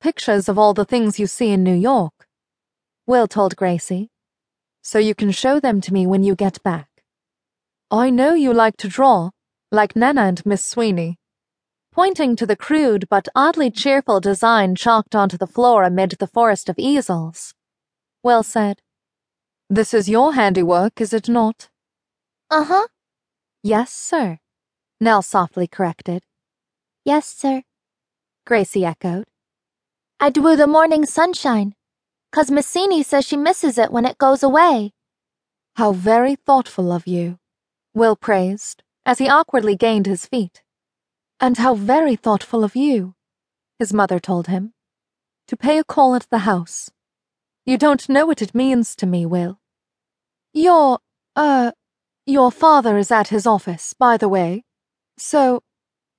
pictures of all the things you see in New York, Will told Gracie, so you can show them to me when you get back. I know you like to draw, like Nana and Miss Sweeney. Pointing to the crude but oddly cheerful design chalked onto the floor amid the forest of easels, Will said, This is your handiwork, is it not? Uh huh. Yes, sir, Nell softly corrected. Yes, sir, Gracie echoed. I drew the morning sunshine, 'cause Missini says she misses it when it goes away. How very thoughtful of you, Will praised, as he awkwardly gained his feet. And how very thoughtful of you, his mother told him, to pay a call at the house. You don't know what it means to me, Will. Your, uh, your father is at his office, by the way, so.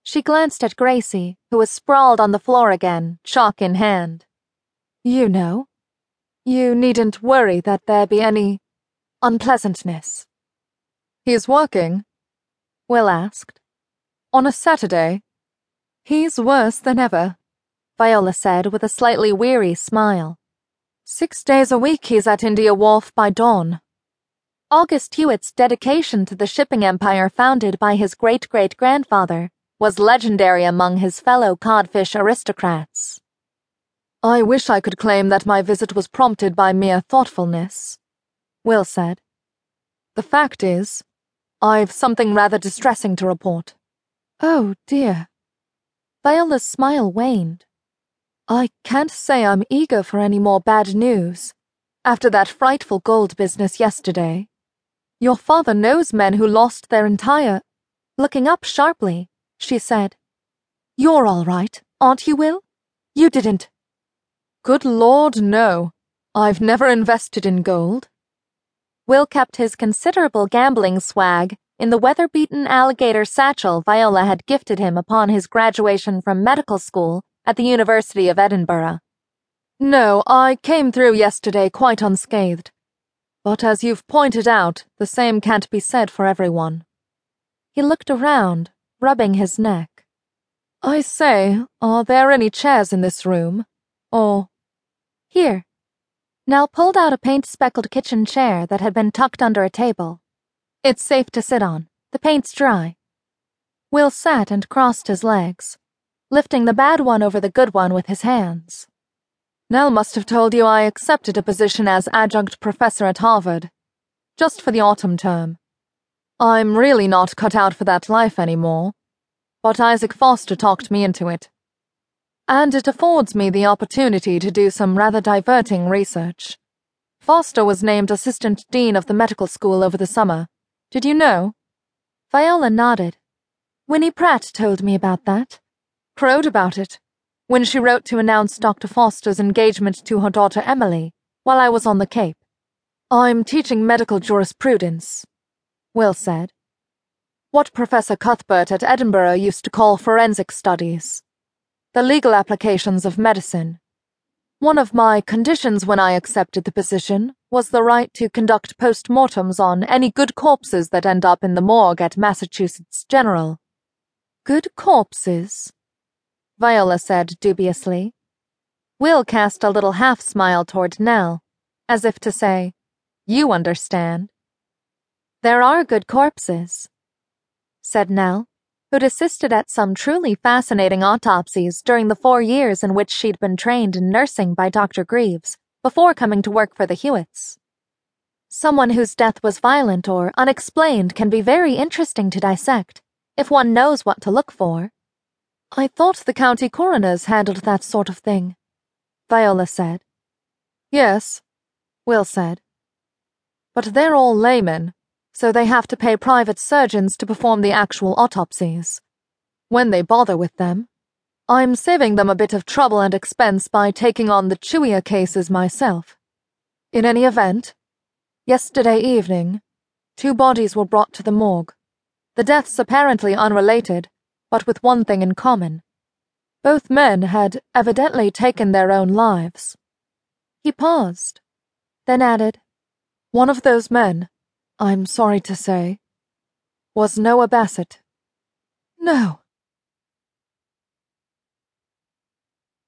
She glanced at Gracie, who was sprawled on the floor again, chalk in hand. You know. You needn't worry that there be any unpleasantness. He's working? Will asked. On a Saturday? He's worse than ever, Viola said with a slightly weary smile. Six days a week he's at India Wharf by dawn. August Hewitt's dedication to the shipping empire founded by his great great grandfather was legendary among his fellow codfish aristocrats. I wish I could claim that my visit was prompted by mere thoughtfulness, Will said. The fact is, I've something rather distressing to report. Oh, dear. Viola's smile waned. I can't say I'm eager for any more bad news. After that frightful gold business yesterday. Your father knows men who lost their entire. Looking up sharply, she said. You're all right, aren't you, Will? You didn't. Good Lord, no. I've never invested in gold. Will kept his considerable gambling swag in the weather beaten alligator satchel Viola had gifted him upon his graduation from medical school at the University of Edinburgh. No, I came through yesterday quite unscathed. But as you've pointed out, the same can't be said for everyone. He looked around, rubbing his neck. I say, are there any chairs in this room? Or. Here. Nell pulled out a paint speckled kitchen chair that had been tucked under a table. It's safe to sit on. The paint's dry. Will sat and crossed his legs, lifting the bad one over the good one with his hands. Nell must have told you I accepted a position as adjunct professor at Harvard, just for the autumn term. I'm really not cut out for that life anymore, but Isaac Foster talked me into it. And it affords me the opportunity to do some rather diverting research. Foster was named assistant dean of the medical school over the summer. Did you know? Viola nodded. Winnie Pratt told me about that. Crowed about it when she wrote to announce Dr. Foster's engagement to her daughter Emily while I was on the Cape. I'm teaching medical jurisprudence, Will said. What Professor Cuthbert at Edinburgh used to call forensic studies. The legal applications of medicine. One of my conditions when I accepted the position was the right to conduct post-mortems on any good corpses that end up in the morgue at Massachusetts General. Good corpses? Viola said dubiously. Will cast a little half smile toward Nell, as if to say, You understand. There are good corpses, said Nell, who'd assisted at some truly fascinating autopsies during the four years in which she'd been trained in nursing by Dr. Greaves before coming to work for the Hewitts. Someone whose death was violent or unexplained can be very interesting to dissect, if one knows what to look for. I thought the county coroners handled that sort of thing, Viola said. Yes, Will said. But they're all laymen, so they have to pay private surgeons to perform the actual autopsies. When they bother with them. I'm saving them a bit of trouble and expense by taking on the chewier cases myself. In any event, yesterday evening, two bodies were brought to the morgue. The deaths apparently unrelated but with one thing in common. Both men had evidently taken their own lives. He paused, then added, One of those men, I'm sorry to say, was Noah Bassett. No,